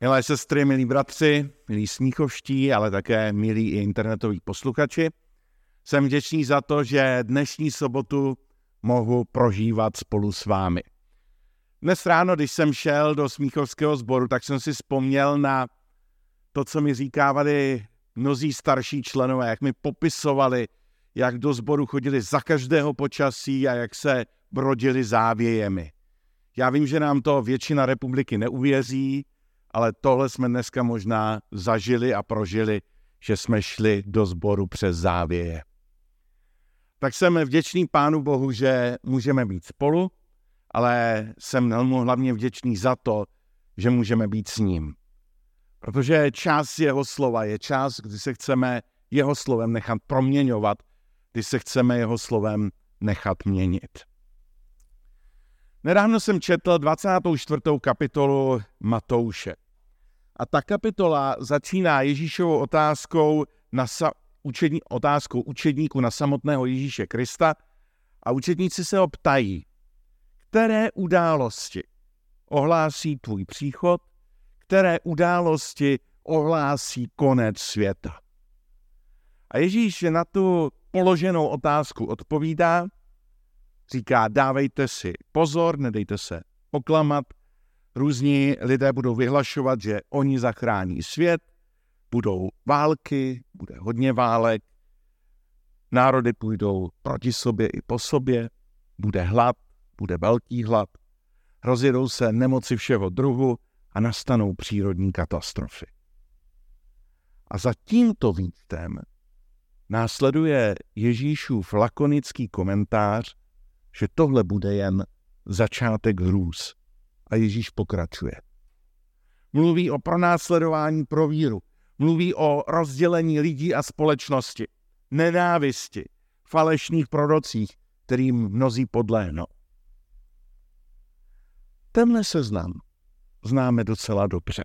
Milé sestry, milí bratři, milí smíchovští, ale také milí i internetoví posluchači, jsem vděčný za to, že dnešní sobotu mohu prožívat spolu s vámi. Dnes ráno, když jsem šel do smíchovského sboru, tak jsem si vzpomněl na to, co mi říkávali mnozí starší členové, jak mi popisovali, jak do sboru chodili za každého počasí a jak se brodili závějemi. Já vím, že nám to většina republiky neuvěří, ale tohle jsme dneska možná zažili a prožili, že jsme šli do sboru přes závěje. Tak jsem vděčný Pánu Bohu, že můžeme být spolu, ale jsem hlavně vděčný za to, že můžeme být s ním. Protože čas jeho slova je čas, kdy se chceme jeho slovem nechat proměňovat, kdy se chceme jeho slovem nechat měnit. Nedávno jsem četl 24. kapitolu Matouše. A ta kapitola začíná Ježíšovou otázkou na sa- učední, otázkou učedníku na samotného Ježíše Krista a učedníci se ho ptají, které události ohlásí tvůj příchod, které události ohlásí konec světa. A Ježíš na tu položenou otázku odpovídá, říká, dávejte si pozor, nedejte se oklamat, Různí lidé budou vyhlašovat, že oni zachrání svět, budou války, bude hodně válek, národy půjdou proti sobě i po sobě, bude hlad, bude velký hlad, rozjedou se nemoci všeho druhu a nastanou přírodní katastrofy. A za tímto výčtem následuje Ježíšův lakonický komentář, že tohle bude jen začátek hrůz. A Ježíš pokračuje. Mluví o pronásledování pro víru. Mluví o rozdělení lidí a společnosti, nenávisti, falešných prorocích, kterým mnozí podléhnou. Tenhle seznam známe docela dobře.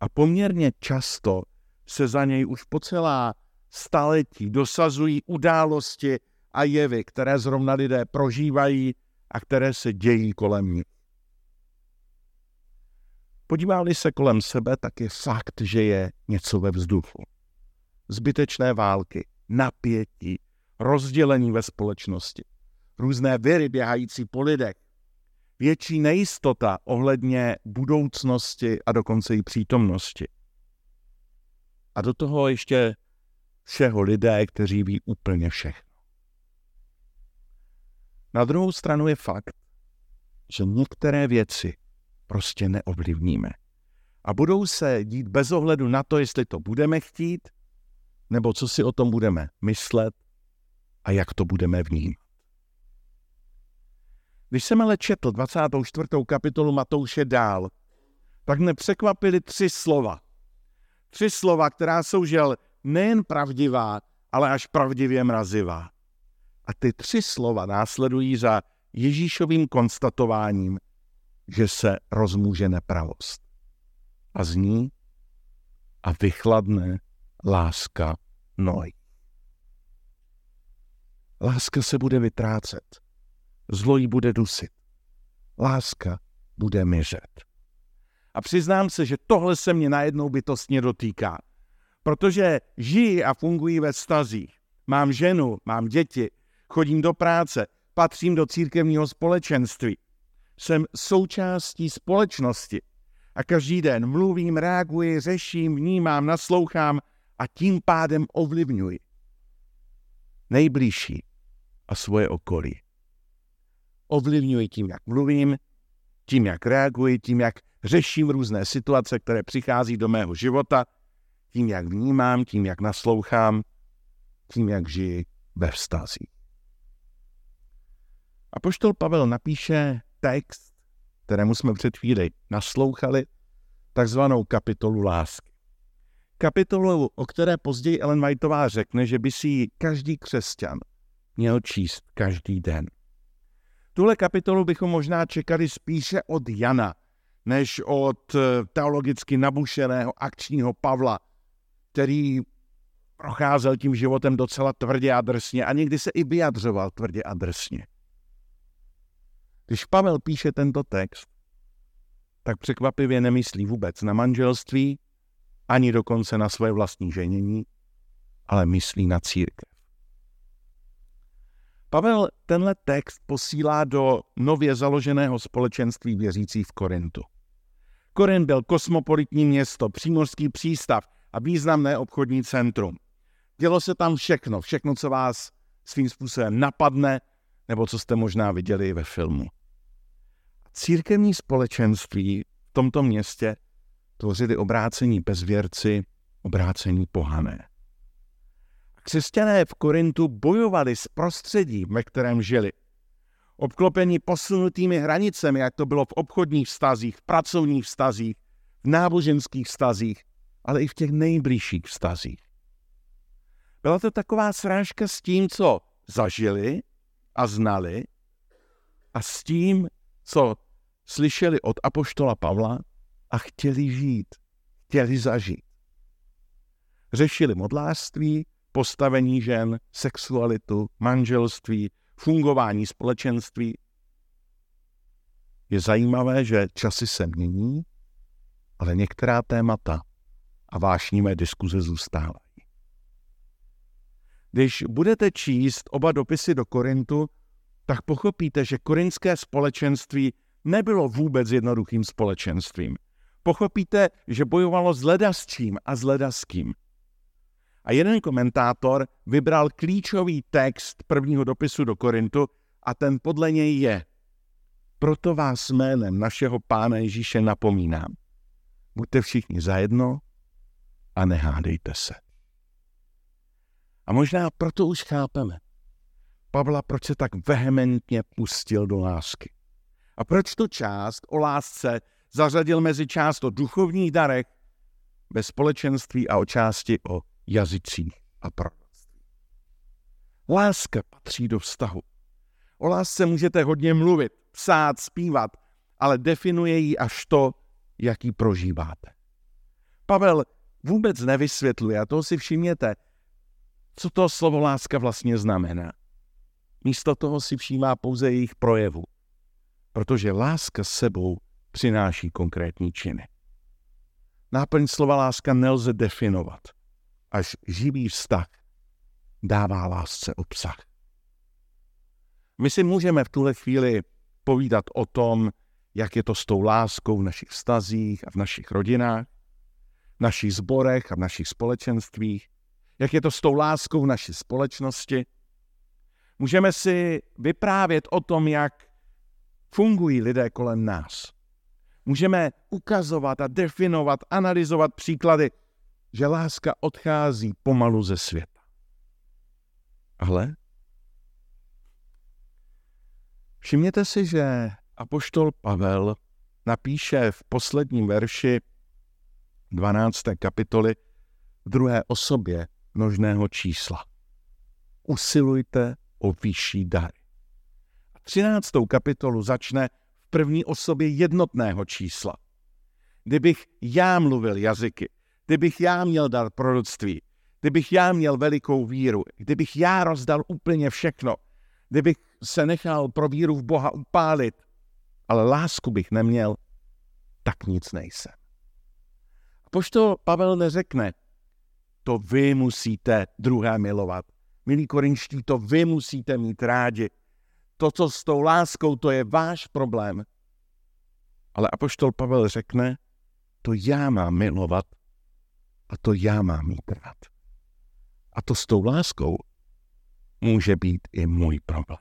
A poměrně často se za něj už po celá staletí dosazují události a jevy, které zrovna lidé prožívají a které se dějí kolem nich. Podívali se kolem sebe, tak je fakt, že je něco ve vzduchu. Zbytečné války, napětí, rozdělení ve společnosti, různé viry běhající po lidech, větší nejistota ohledně budoucnosti a dokonce i přítomnosti. A do toho ještě všeho lidé, kteří ví úplně všechno. Na druhou stranu je fakt, že některé věci prostě neovlivníme. A budou se dít bez ohledu na to, jestli to budeme chtít, nebo co si o tom budeme myslet a jak to budeme vnímat. Když jsem ale četl 24. kapitolu Matouše dál, tak mě překvapily tři slova. Tři slova, která jsou žel nejen pravdivá, ale až pravdivě mrazivá. A ty tři slova následují za Ježíšovým konstatováním, že se rozmůže nepravost. A zní a vychladne láska noj. Láska se bude vytrácet. Zlo jí bude dusit. Láska bude myřet. A přiznám se, že tohle se mě najednou bytostně dotýká. Protože žijí a fungují ve stazích. Mám ženu, mám děti, chodím do práce, patřím do církevního společenství jsem součástí společnosti a každý den mluvím, reaguji, řeším, vnímám, naslouchám a tím pádem ovlivňuji nejbližší a svoje okolí. Ovlivňuji tím, jak mluvím, tím, jak reaguji, tím, jak řeším různé situace, které přichází do mého života, tím, jak vnímám, tím, jak naslouchám, tím, jak žiji ve vztazích. A poštol Pavel napíše text, kterému jsme před chvíli naslouchali, takzvanou kapitolu lásky. Kapitolu, o které později Ellen Whiteová řekne, že by si ji každý křesťan měl číst každý den. Tuhle kapitolu bychom možná čekali spíše od Jana, než od eh, teologicky nabušeného akčního Pavla, který procházel tím životem docela tvrdě a drsně a někdy se i vyjadřoval tvrdě a drsně. Když Pavel píše tento text, tak překvapivě nemyslí vůbec na manželství, ani dokonce na své vlastní ženění, ale myslí na církev. Pavel tenhle text posílá do nově založeného společenství věřících v Korintu. Korint byl kosmopolitní město, přímořský přístav a významné obchodní centrum. Dělo se tam všechno, všechno, co vás svým způsobem napadne, nebo co jste možná viděli ve filmu. Církevní společenství v tomto městě tvořili obrácení bezvěrci, obrácení pohané. Křesťané v Korintu bojovali s prostředím, ve kterém žili. Obklopení posunutými hranicemi, jak to bylo v obchodních vztazích, v pracovních vztazích, v náboženských vztazích, ale i v těch nejbližších vztazích. Byla to taková srážka s tím, co zažili a znali a s tím, co slyšeli od apoštola Pavla a chtěli žít, chtěli zažít. Řešili modlářství, postavení žen, sexualitu, manželství, fungování společenství. Je zajímavé, že časy se mění, ale některá témata a vášnivé diskuze zůstávají. Když budete číst oba dopisy do Korintu, tak pochopíte, že korinské společenství nebylo vůbec jednoduchým společenstvím. Pochopíte, že bojovalo s ledasčím a s ledaským. A jeden komentátor vybral klíčový text prvního dopisu do Korintu a ten podle něj je Proto vás jménem našeho Pána Ježíše napomínám. Buďte všichni zajedno a nehádejte se. A možná proto už chápeme. Pavla, proč se tak vehementně pustil do lásky. A proč tu část o lásce zařadil mezi část o duchovních darech, ve společenství a o části o jazycích a proroctví. Láska patří do vztahu. O lásce můžete hodně mluvit, psát, zpívat, ale definuje ji až to, jaký prožíváte. Pavel vůbec nevysvětluje, a to si všimněte, co to slovo láska vlastně znamená. Místo toho si všímá pouze jejich projevu, protože láska sebou přináší konkrétní činy. Náplň slova láska nelze definovat, až živý vztah dává lásce obsah. My si můžeme v tuhle chvíli povídat o tom, jak je to s tou láskou v našich vztazích a v našich rodinách, v našich zborech a v našich společenstvích, jak je to s tou láskou v naší společnosti. Můžeme si vyprávět o tom, jak fungují lidé kolem nás. Můžeme ukazovat a definovat, analyzovat příklady, že láska odchází pomalu ze světa. Ale všimněte si, že apoštol Pavel napíše v posledním verši 12. kapitoly v druhé osobě množného čísla. Usilujte o vyšší dary. A 13. kapitolu začne v první osobě jednotného čísla. Kdybych já mluvil jazyky, kdybych já měl dar proroctví, kdybych já měl velikou víru, kdybych já rozdal úplně všechno, kdybych se nechal pro víru v Boha upálit, ale lásku bych neměl, tak nic nejsem. Pošto Pavel neřekne, to vy musíte druhé milovat. Milí korinští, to vy musíte mít rádi. To, co s tou láskou, to je váš problém. Ale apoštol Pavel řekne, to já mám milovat a to já mám mít rád. A to s tou láskou může být i můj problém.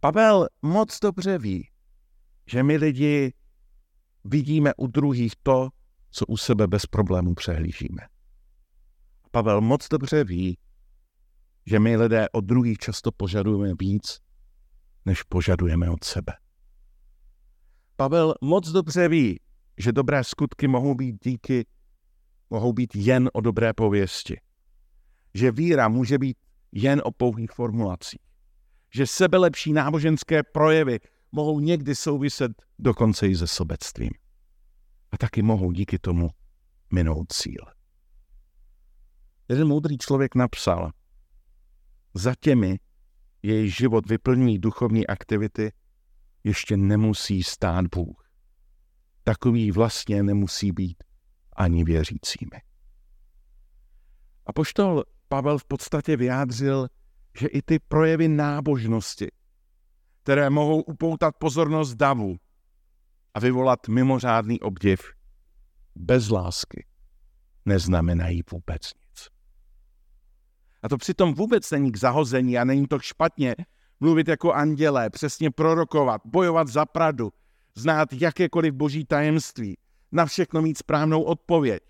Pavel moc dobře ví, že my lidi vidíme u druhých to, co u sebe bez problémů přehlížíme. Pavel moc dobře ví, že my lidé od druhých často požadujeme víc, než požadujeme od sebe. Pavel moc dobře ví, že dobré skutky mohou být díky, mohou být jen o dobré pověsti. Že víra může být jen o pouhých formulacích. Že sebelepší náboženské projevy mohou někdy souviset dokonce i se sobectvím a taky mohou díky tomu minout cíl. Jeden moudrý člověk napsal, za těmi, její život vyplňují duchovní aktivity, ještě nemusí stát Bůh. Takový vlastně nemusí být ani věřícími. A poštol Pavel v podstatě vyjádřil, že i ty projevy nábožnosti, které mohou upoutat pozornost davu a vyvolat mimořádný obdiv, bez lásky neznamenají vůbec nic. A to přitom vůbec není k zahození a není to špatně mluvit jako andělé, přesně prorokovat, bojovat za pravdu, znát jakékoliv boží tajemství, na všechno mít správnou odpověď,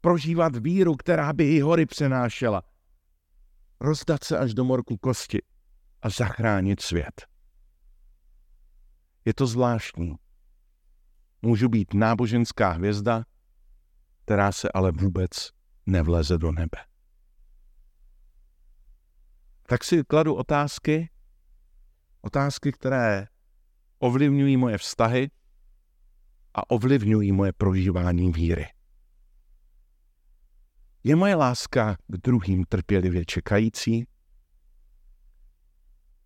prožívat víru, která by i hory přenášela, rozdat se až do morku kosti a zachránit svět. Je to zvláštní. Můžu být náboženská hvězda, která se ale vůbec nevleze do nebe. Tak si kladu otázky, otázky, které ovlivňují moje vztahy a ovlivňují moje prožívání víry. Je moje láska k druhým trpělivě čekající?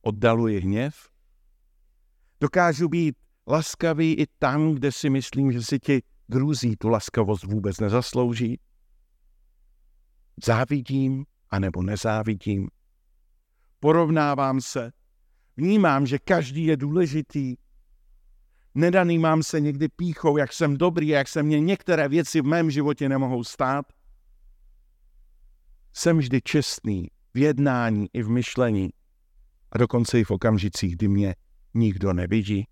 Oddaluji hněv? Dokážu být laskavý i tam, kde si myslím, že si ti druzí tu laskavost vůbec nezaslouží? Závidím anebo nezávidím? Porovnávám se? Vnímám, že každý je důležitý? Nedaný mám se někdy píchou, jak jsem dobrý, jak se mě některé věci v mém životě nemohou stát? Jsem vždy čestný v jednání i v myšlení a dokonce i v okamžicích, kdy mě nikdo nevidí.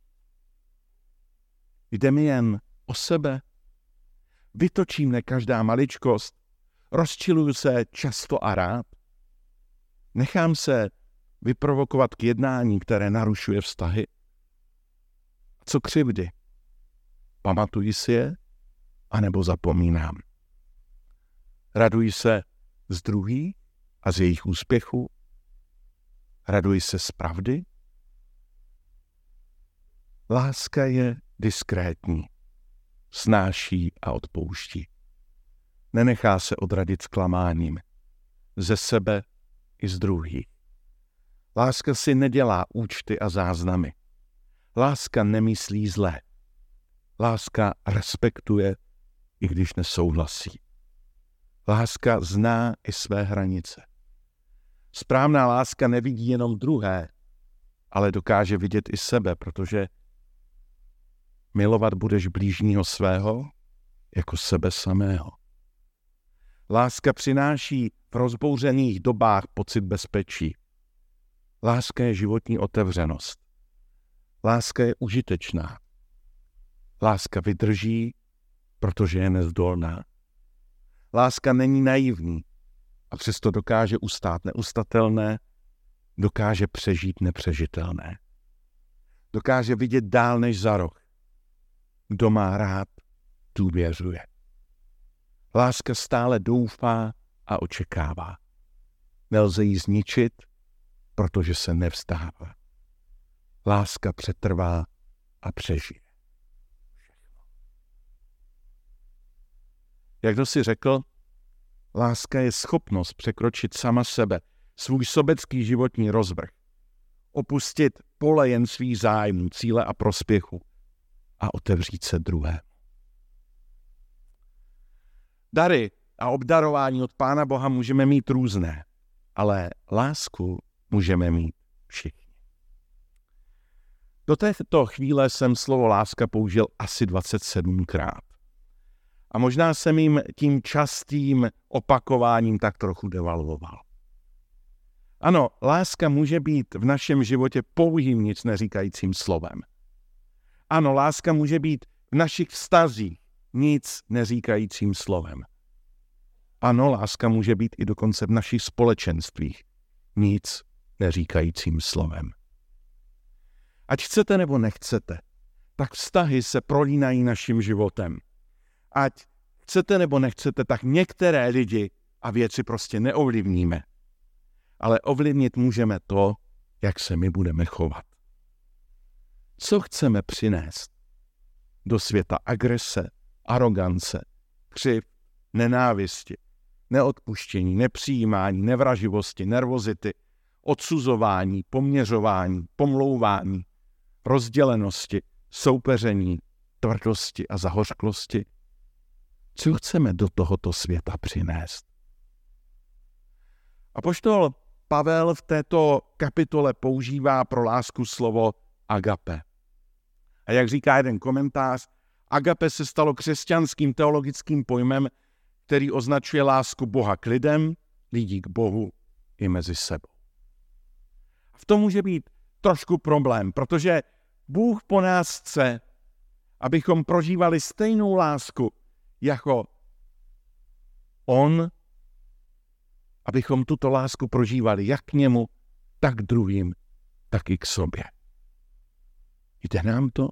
Jde mi jen o sebe. Vytočí mne každá maličkost. Rozčiluju se často a rád. Nechám se vyprovokovat k jednání, které narušuje vztahy. Co křivdy? Pamatuji si je, anebo zapomínám. Raduji se z druhých a z jejich úspěchů? Raduji se z pravdy? Láska je diskrétní, snáší a odpouští. Nenechá se odradit zklamáním ze sebe i z druhých. Láska si nedělá účty a záznamy. Láska nemyslí zlé. Láska respektuje, i když nesouhlasí. Láska zná i své hranice. Správná láska nevidí jenom druhé, ale dokáže vidět i sebe, protože milovat budeš blížního svého jako sebe samého. Láska přináší v rozbouřených dobách pocit bezpečí. Láska je životní otevřenost. Láska je užitečná. Láska vydrží, protože je nezdolná. Láska není naivní a přesto dokáže ustát neustatelné, dokáže přežít nepřežitelné. Dokáže vidět dál než za roh. Kdo má rád, důvěřuje. Láska stále doufá a očekává. Nelze ji zničit, protože se nevzdává. Láska přetrvá a přežije. Jak to si řekl, láska je schopnost překročit sama sebe, svůj sobecký životní rozvrh, opustit pole jen svých zájmů, cíle a prospěchu a otevřít se druhé. Dary a obdarování od Pána Boha můžeme mít různé, ale lásku můžeme mít všichni. Do této chvíle jsem slovo láska použil asi 27krát. A možná jsem jim tím častým opakováním tak trochu devalvoval. Ano, láska může být v našem životě pouhým nic neříkajícím slovem. Ano, láska může být v našich vztazích nic neříkajícím slovem. Ano, láska může být i dokonce v našich společenstvích nic neříkajícím slovem. Ať chcete nebo nechcete, tak vztahy se prolínají naším životem. Ať chcete nebo nechcete, tak některé lidi a věci prostě neovlivníme. Ale ovlivnit můžeme to, jak se my budeme chovat. Co chceme přinést do světa agrese, arogance, křiv, nenávisti, neodpuštění, nepřijímání, nevraživosti, nervozity, odsuzování, poměřování, pomlouvání, rozdělenosti, soupeření, tvrdosti a zahořklosti? Co chceme do tohoto světa přinést? A poštol Pavel v této kapitole používá pro lásku slovo agape. A jak říká jeden komentář, agape se stalo křesťanským teologickým pojmem, který označuje lásku Boha k lidem, lidí k Bohu i mezi sebou. V tom může být trošku problém, protože Bůh po nás chce, abychom prožívali stejnou lásku jako On, abychom tuto lásku prožívali jak k němu, tak druhým, tak i k sobě. Jde nám to?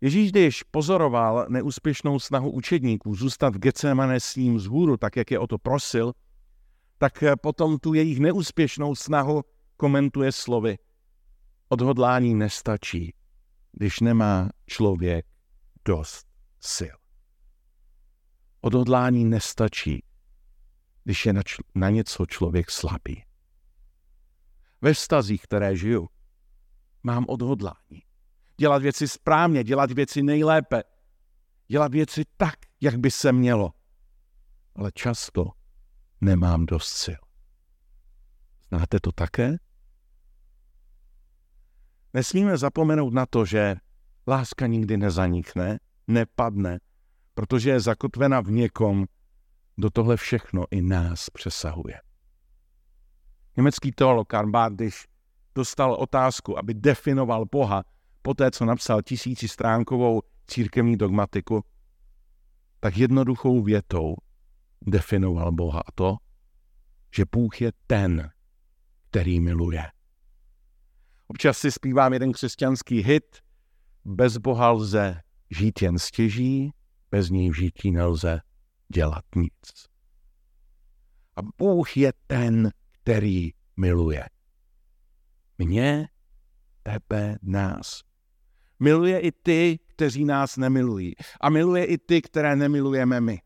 Ježíš, když pozoroval neúspěšnou snahu učedníků zůstat v Getsemane s ním vzhůru, tak jak je o to prosil, tak potom tu jejich neúspěšnou snahu komentuje slovy. Odhodlání nestačí, když nemá člověk dost sil. Odhodlání nestačí, když je na, č- na něco člověk slabý. Ve vztazích, které žiju, mám odhodlání. Dělat věci správně, dělat věci nejlépe. Dělat věci tak, jak by se mělo. Ale často nemám dost sil. Znáte to také? Nesmíme zapomenout na to, že láska nikdy nezanikne, nepadne, protože je zakotvena v někom, do tohle všechno i nás přesahuje. Německý teolog Karl když dostal otázku, aby definoval Boha, po té, co napsal tisíci stránkovou církevní dogmatiku, tak jednoduchou větou definoval Boha a to, že Bůh je ten, který miluje. Občas si zpívám jeden křesťanský hit, bez Boha lze žít jen stěží, bez něj v žití nelze dělat nic. A Bůh je ten, který miluje. Mě, tebe, nás. Miluje i ty, kteří nás nemilují. A miluje i ty, které nemilujeme my.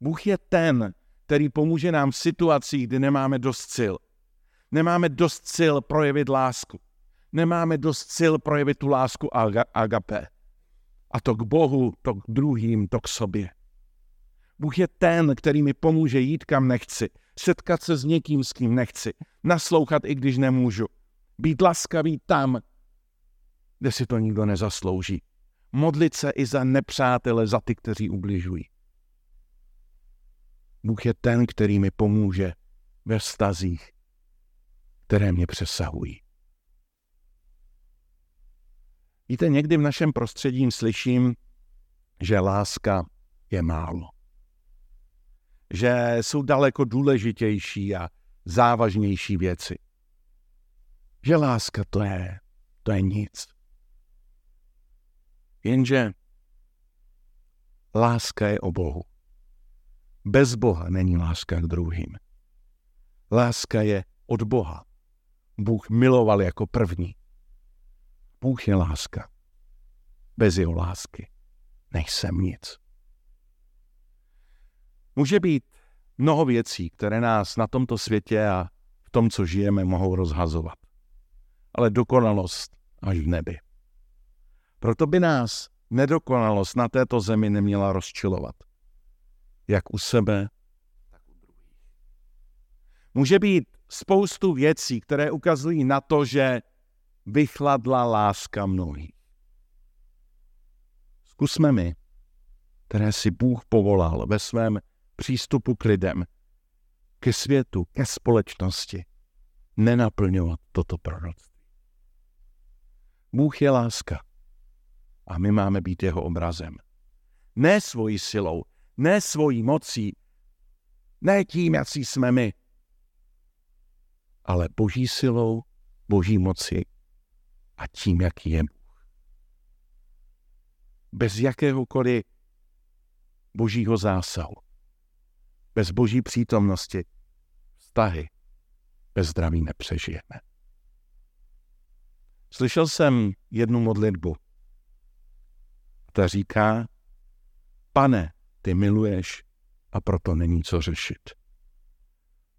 Bůh je ten, který pomůže nám v situacích, kdy nemáme dost sil. Nemáme dost sil projevit lásku. Nemáme dost sil projevit tu lásku agape. A to k Bohu, to k druhým, to k sobě. Bůh je ten, který mi pomůže jít kam nechci, setkat se s někým, s kým nechci, naslouchat, i když nemůžu, být laskavý tam, kde si to nikdo nezaslouží. Modlit se i za nepřátele, za ty, kteří ubližují. Bůh je ten, který mi pomůže ve vztazích, které mě přesahují. Víte, někdy v našem prostředí slyším, že láska je málo že jsou daleko důležitější a závažnější věci. Že láska to je, to je nic. Jenže láska je o Bohu. Bez Boha není láska k druhým. Láska je od Boha. Bůh miloval jako první. Bůh je láska. Bez jeho lásky nejsem nic. Může být mnoho věcí, které nás na tomto světě a v tom, co žijeme, mohou rozhazovat. Ale dokonalost až v nebi. Proto by nás nedokonalost na této zemi neměla rozčilovat. Jak u sebe, tak u druhých. Může být spoustu věcí, které ukazují na to, že vychladla láska mnohých. Zkusme my, které si Bůh povolal ve svém přístupu k lidem, ke světu, ke společnosti, nenaplňovat toto proroctví. Bůh je láska a my máme být jeho obrazem. Ne svojí silou, ne svojí mocí, ne tím, jaký jsme my, ale boží silou, boží moci a tím, jaký je Bůh. Bez jakéhokoliv božího zásahu bez boží přítomnosti vztahy bez zdraví nepřežijeme. Slyšel jsem jednu modlitbu. Ta říká, pane, ty miluješ a proto není co řešit.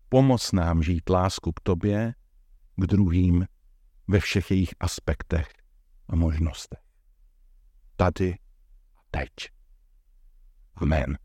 Pomoz nám žít lásku k tobě, k druhým ve všech jejich aspektech a možnostech. Tady a teď. Amen.